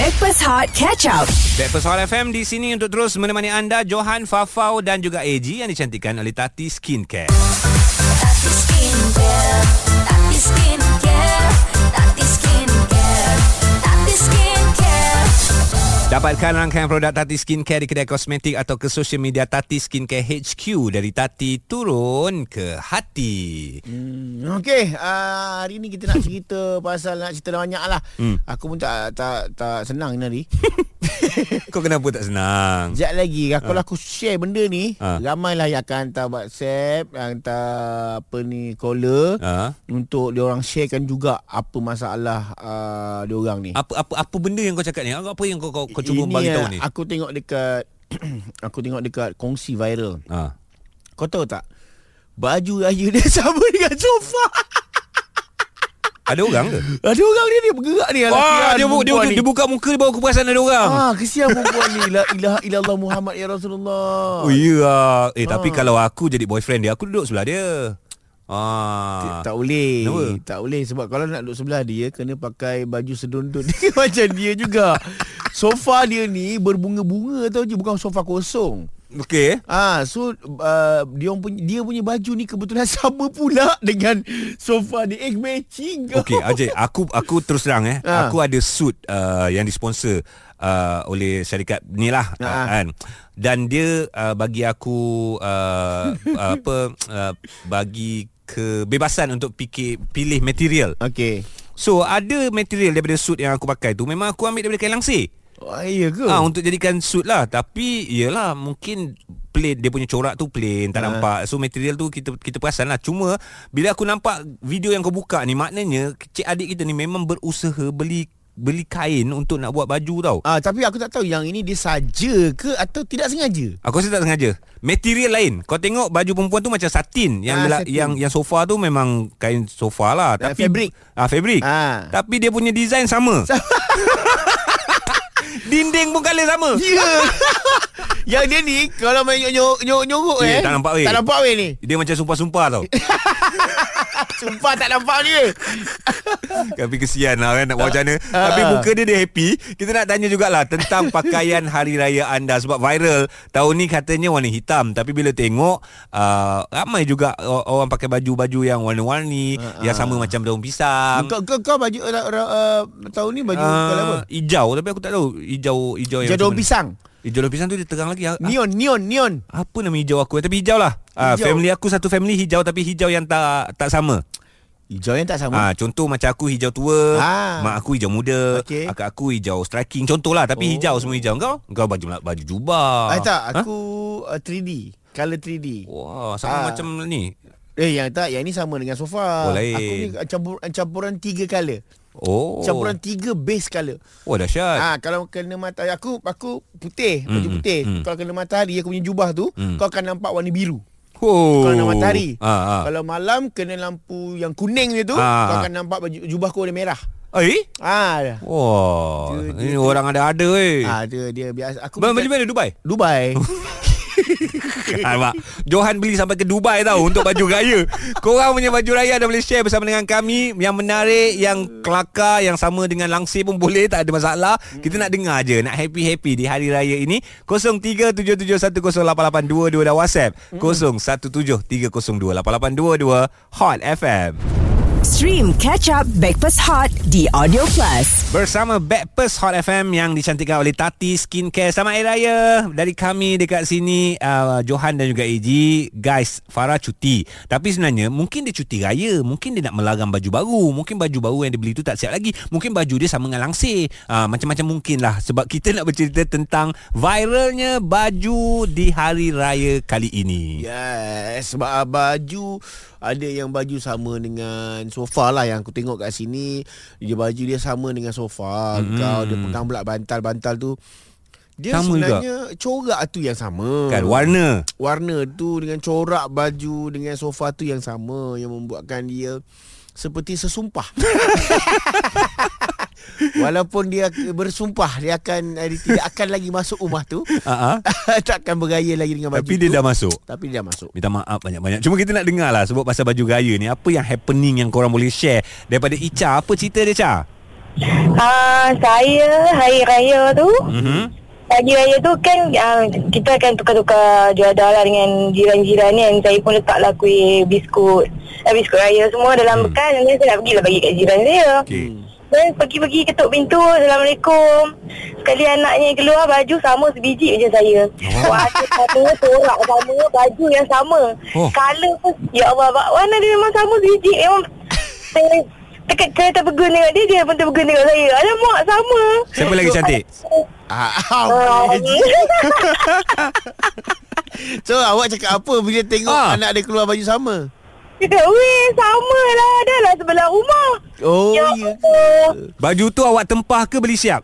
Backpass Hot Catch Up. Backpast Hot FM di sini untuk terus menemani anda Johan, Fafau dan juga AG yang dicantikkan oleh Tati Skincare. Tati Skincare, Tati Skincare, Dapatkan rangkaian produk Tati Skincare di kedai kosmetik atau ke social media Tati Skincare HQ dari Tati turun ke hati. Hmm, Okey, uh, hari ni kita nak cerita pasal nak cerita banyak lah. Hmm. Aku pun tak tak tak senang ni hari. Kau kenapa tak senang? Sekejap lagi kalau aku share benda ni, Ha. ramailah yang akan hantar WhatsApp, yang hantar apa ni caller Ha? untuk dia orang sharekan juga apa masalah uh, dia orang ni. Apa apa apa benda yang kau cakap ni? Apa yang kau kau, kau cuba Ini, bagi tahu ah, ni? Aku tengok dekat aku tengok dekat kongsi viral. Ha. Kau tahu tak? Baju raya dia sama dengan sofa. Ada orang ke? Ada orang ni dia bergerak ni. Wah, dia, bu- dia, dia, dia buka muka dia bawa aku perasan ada orang. Ah, kesian perempuan ni. La ilaha illallah Muhammad ya Rasulullah. Oh ya. ah. Eh tapi Ah. kalau aku jadi boyfriend dia, aku duduk sebelah dia. Ah. Tak boleh Kenapa? Tak boleh Sebab kalau nak duduk sebelah dia Kena pakai baju sedundut dia Macam dia juga Sofa dia ni Berbunga-bunga tau je Bukan sofa kosong Okey. Ah, so uh, dia punya dia punya baju ni kebetulan sama pula dengan sofa ni. Eh matching. Okey, Ajay, aku aku terus terang eh. Ha. Aku ada suit uh, yang disponsor uh, oleh syarikat ni lah uh, Ha. kan. Dan dia uh, bagi aku uh, apa uh, bagi kebebasan untuk fikir pilih material. Okey. So ada material daripada suit yang aku pakai tu memang aku ambil daripada kain langsir. Oh, iya ke? Ah untuk jadikan suit lah tapi iyalah mungkin plain dia punya corak tu plain tak Ha. nampak so material tu kita kita perasan lah cuma bila aku nampak video yang kau buka ni maknanya cik adik kita ni memang berusaha beli beli kain untuk nak buat baju tau Ah, tapi aku tak tahu yang ini dia saja ke atau tidak sengaja. Aku rasa tak sengaja Material lain Kau tengok baju perempuan tu macam satin Yang Ah, ah, satin. yang yang sofa tu memang kain sofa lah Ah, Tapi fabric. Ah fabric Ah. Tapi dia punya design sama Dinding pun colour sama Ya. yang dia ni kalau main nyok nyok nyok Eh, eh. tak nampak weh. Tak nampak weh ni. Dia macam sumpah-sumpah tau Sumpah tak nampak ni. Tapi kesian lah kan Nak buat macam mana Ah. Tapi muka dia dia happy Kita nak tanya jugalah Tentang pakaian hari raya anda Sebab viral Tahun ni katanya warna hitam Tapi bila tengok uh, Ramai juga Orang pakai baju-baju yang warna-warni Yang sama macam daun pisang Kau kau, kau baju uh, uh, tahun ni baju uh, apa? uh, Hijau Tapi aku tak tahu Hijau Hijau yang Jadon macam mana. pisang. Hijau daun pisang tu dia terang lagi Ah, Neon neon neon. Apa nama hijau aku Tapi hijau lah Ah, Hijau. Family aku satu family hijau Tapi hijau yang tak tak sama Hijau yang tak sama. Ah, contoh macam aku hijau tua, Ah. mak aku hijau muda, Okey. akak aku hijau striking contohlah tapi Oh. hijau semua hijau. Kau kau baju baju jubah. Ah, tak, aku uh, 3D. Color 3D. Wah, sama Ah. macam ni. Eh yang tak, yang ni sama dengan sofa. Oh, lain. Aku ni campur, campuran tiga color. Oh. Campuran tiga base color. Wah, dahsyat. Ah kalau kena matahari aku aku putih, baju Hmm, putih. hmm. Kalau kena matahari aku punya jubah tu, Hmm. kau akan nampak warna biru. Oh. Kalau kena matahari. Ah, ah. Kalau malam kena lampu yang kuning dia tu, Ah, kau akan nampak baju jubah kau warna merah. Eh? Ah, Wah, Dia- ini dia- orang ada-ada weh. ah dia dia biasa aku beli mana Dubai? Dubai. Alamak Johan beli sampai ke Dubai tau Untuk baju raya. Korang punya baju raya Dah boleh share bersama dengan kami. Yang menarik Yang kelakar Yang sama dengan langsir pun boleh. Tak ada masalah. Kita nak dengar je Nak happy-happy Di hari raya ini. 0377108822 Dan WhatsApp. 0173028822 Hot FM Stream Catch Up Backpass Hot di Audio Plus. Bersama Backpast Hot FM yang dicantikkan oleh Tati Skincare. Selamat Hari Raya dari kami dekat sini uh, Johan dan juga AG. Guys, Farah cuti. Tapi sebenarnya mungkin dia cuti raya, mungkin dia nak melarang baju baru, mungkin baju baru yang dia beli tu tak siap lagi. Mungkin baju dia sama dengan langsir. Uh, macam-macam mungkin lah sebab kita nak bercerita tentang viralnya baju di hari raya kali ini. Yes, sebab baju ada yang baju sama dengan sofa lah yang aku tengok kat sini. Dia baju dia sama dengan sofa. Mm-hmm. Kau dia pegang pula bantal-bantal tu. Dia Sama sebenarnya corak tu yang sama. Kan warna. Warna tu dengan corak baju dengan sofa tu yang sama yang membuatkan dia seperti sesumpah. Walaupun dia bersumpah dia akan dia tidak akan lagi masuk rumah tu. Uh-huh. Takkan bergaya lagi dengan baju Tapi tu. dia dah masuk. Tapi dia dah masuk. Minta maaf banyak-banyak Cuma kita nak dengar lah Sebab pasal baju raya ni Apa yang happening Yang korang boleh share Daripada Ica Apa cerita dia Ica? Uh, saya hari raya tu Mhm. Pagi raya tu kan uh, Kita akan tukar-tukar Juadah lah dengan jiran-jiran ni Dan saya pun letaklah kuih biskut eh, Biskut raya semua dalam bekal Dan saya nak pergilah bagi kat jiran saya Okey. Dan pergi-pergi ketuk pintu Assalamualaikum. Sekali anaknya keluar Baju sama sebiji macam saya. Wajah sama Torak sama Baju yang sama. Oh. Color pun Ya Allah Warna dia memang sama sebiji Memang. Saya Dekat saya terpegun dengan dia Dia pun terpegun dengan saya. Alamak sama. Siapa lagi cantik? Ah, Ah, so awak cakap apa bila tengok Ah. anak dia keluar baju sama? Dia kata, weh sama lah. Dah lah sebelah rumah Oh Ya ya. Allah Baju tu awak tempah ke beli siap?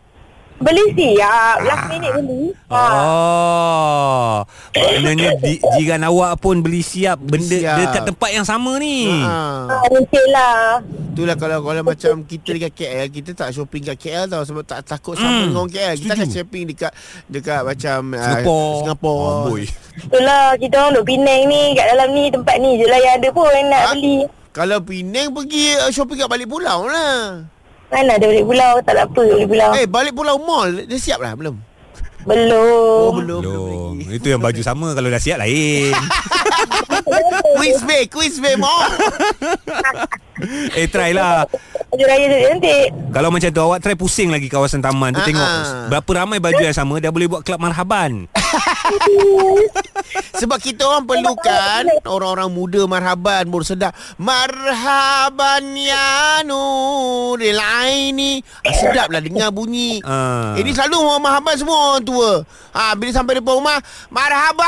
Beli siap Last minute beli ha. Oh. Maknanya di, jiran awak pun beli siap benda Siap. dekat tempat yang sama ni. Ha. Ha, Mungkin lah Itulah kalau kalau macam kita dekat KL kita tak shopping kat KL tau sebab tak takut sama Hmm, dengan orang KL. Kita akan setuju. shopping dekat dekat macam Singapore. Uh, Singapore. Oh, boy. Itulah kita orang duduk Penang ni Kat dalam ni tempat ni je lah yang ada pun nak Ha? beli Kalau Penang pergi uh, shopping kat balik pulau lah. Mana ada balik pulau Tak ada apa balik pulau Eh balik pulau mall dia siap lah belum? Belum Oh belum belum, Belum. Itu yang baju sama kalau dah siap lain. Quiz bay, quiz bay mall. eh try lah. Baju raya tu cantik Kalau macam tu awak try pusing lagi kawasan taman tu Ah, tengok ah. berapa ramai baju yang sama dah boleh buat kelab marhaban. Sebab kita orang perlukan orang-orang muda marhaban bor sedap. Marhaban ya nuril aini. Ah, sedap lah dengar bunyi. Ah. Ini selalu orang marhaban semua orang tua. Ha, bila sampai depan rumah, marhaban.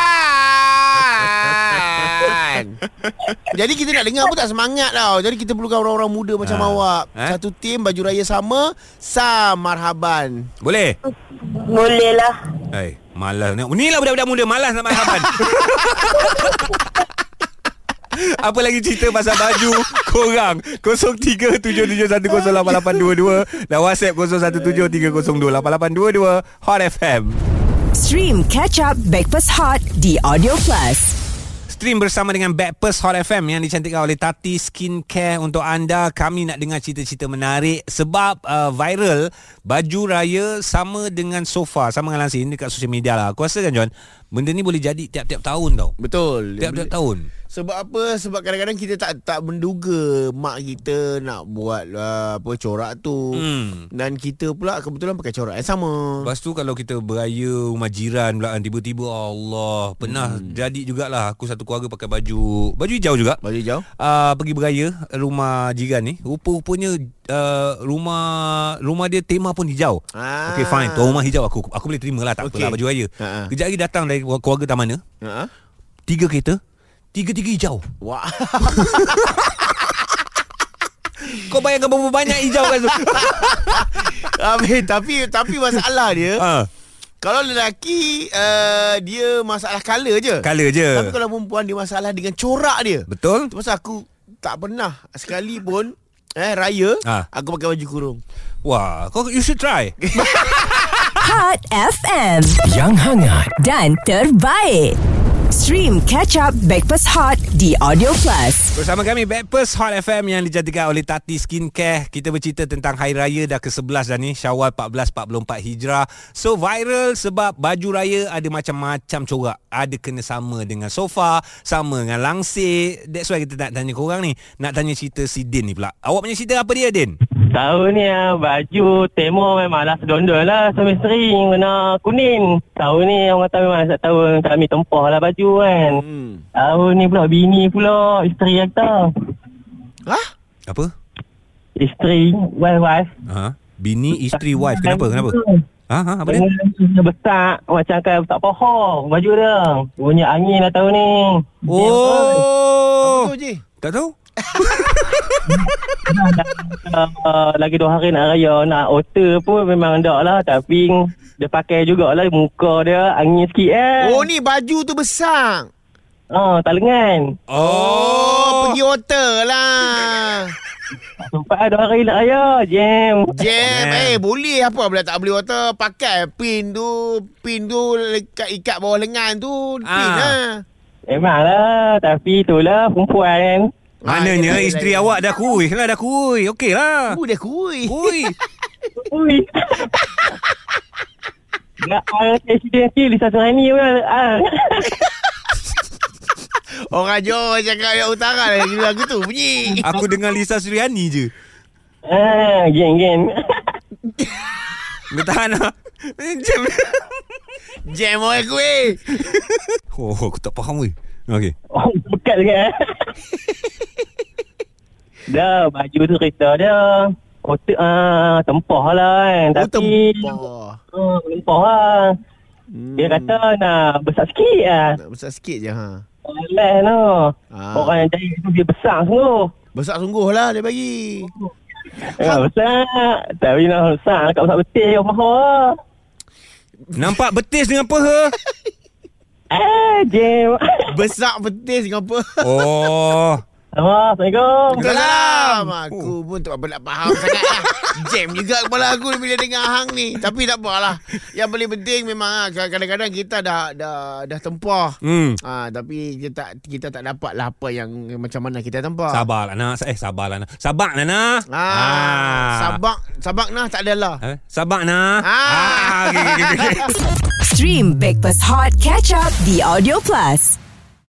Jadi kita nak dengar pun tak semangat tau. Jadi kita perlukan orang-orang muda macam Ah. awak. Eh? Satu tim baju raya sama, sa marhaban. Boleh? Boleh lah Eh, malas ni. Inilah budak-budak muda malas nak marhaban. Apa lagi cerita pasal baju korang 0377108822 dan WhatsApp 0173028822 Hot FM Stream Catch Up Backpass Hot di Audio Plus. Stream bersama dengan Backpast Hot FM yang dicantikkan oleh Tati Skincare untuk anda. Kami nak dengar cerita-cerita menarik sebab uh, viral baju raya sama dengan sofa, sama dengan langsir dekat sosial media lah. Aku rasa kan John, benda ni boleh jadi tiap-tiap tahun tau. Betul. Tiap-tiap tahun. Sebab apa? Sebab kadang-kadang kita tak tak menduga mak kita nak buat uh, apa corak tu. Hmm. Dan kita pula kebetulan pakai corak yang sama. Lepas tu kalau kita beraya rumah jiran pula kan tiba-tiba Allah pernah hmm. jadi jugalah aku satu keluarga pakai baju baju hijau juga. Baju hijau. Uh, pergi beraya rumah jiran ni rupa-rupanya uh, rumah rumah dia tema pun hijau. Ah. Okay fine Tuan rumah hijau aku Aku boleh terima lah Tak okay. apalah baju raya Ha-ha. Kejap lagi datang dari keluarga tak mana Ha? Tiga kereta Tiga-tiga hijau Wah. Kau bayangkan berapa banyak hijau kan tu Habis, tapi tapi masalah dia ha, kalau lelaki uh, dia masalah color je. Color je Tapi kalau perempuan dia masalah dengan corak dia. Betul Tu pasal aku tak pernah sekali pun eh raya Ah. aku pakai baju kurung. Wah kau You should try FM Yang hangat. Dan terbaik. Stream Catch Up Backpass Hot di Audio Plus. Bersama kami Backpast Hot FM Yang dicantikkan oleh Tati Skincare. Kita bercerita tentang Hari Raya Dah ke-11 dah ni Syawal 1444 Hijrah. So viral sebab Baju raya ada macam-macam corak. Ada kena sama dengan sofa Sama dengan langsir. That's why kita nak tanya korang ni. Nak tanya cerita si Din ni pula. Awak punya cerita apa dia Din? Tahun ni ah, baju temo memanglah sedondol lah suami isteri warna kuning. Tahun ni orang kata memang tak tahu kami tempah lah baju kan. Hmm. Tahun ni pula bini pula isteri kata. Hah? Apa? Isteri, wife-wife. Ha? Bini, isteri, wife Kenapa? Kenapa? Ha? ha? Apa dia? Dia besar macam kan tak pohon baju dia. Bunyi angin lah tahun ni. Oh Apa tu je? Tak tahu? Uh, lagi dua hari nak raya nak otter pun memang tak lah tapi dia pakai jugalah muka dia angin sikit eh. Oh ni baju tu besar. Oh, tak lengan. Oh, pergi hotel lah. Sempat ada hari nak raya, jam. Jam. Eh boleh apa pula tak beli hotel Pakai pin tu Pin tu Lekat ikat bawah lengan tu Pin Ah. lah Memanglah, tapi itulah perempuan kan. Maknanya Ah, isteri yelah, awak dah kuih lah Dah kuih Okey lah Oh dia kui Kuih Ui. Dah ah, presiden ni Lisa Surani pun ah. Orang Johor cakap yang utara lagi lagu tu bunyi. Aku dengar Lisa Suryani je. Ah, geng geng. Tahan lah. Jam. Jam orang kuih. Oh, aku tak faham weh. Okey. Oh, bekat sangat. Dah, baju tu kereta dia. Kotak ah, tempah lah kan. Oh, Tapi, tempah. Oh, tempah lah. Dia kata nak besar sikit lah. Nak besar sikit je ha. Alah no. Ah. Orang yang jahit tu dia besar sungguh. Besar sungguh lah dia bagi. Ya, besar. Tapi nak besar kat besar betul yang mahal. Nampak betis dengan peha. Eh, Jim. Besar betis dengan apa? Oh. Assalamualaikum. Salam. Aku pun tak apa nak faham sangat lah. Jam juga kepala aku bila dengar hang ni. Tapi tak apalah. Yang paling penting memang ah, kadang-kadang kita dah dah dah tempah. Hmm. Ah, tapi kita tak kita tak dapat lah apa yang macam mana kita tempah. Sabarlah nak. Eh, sabarlah nak. Sabar nak nak. Ah, sabak sabak nah tak adalah. Eh, sabar nak. Ah. Ah, okay, okay, okay. Stream Breakfast Hot Catch Up di Audio Plus.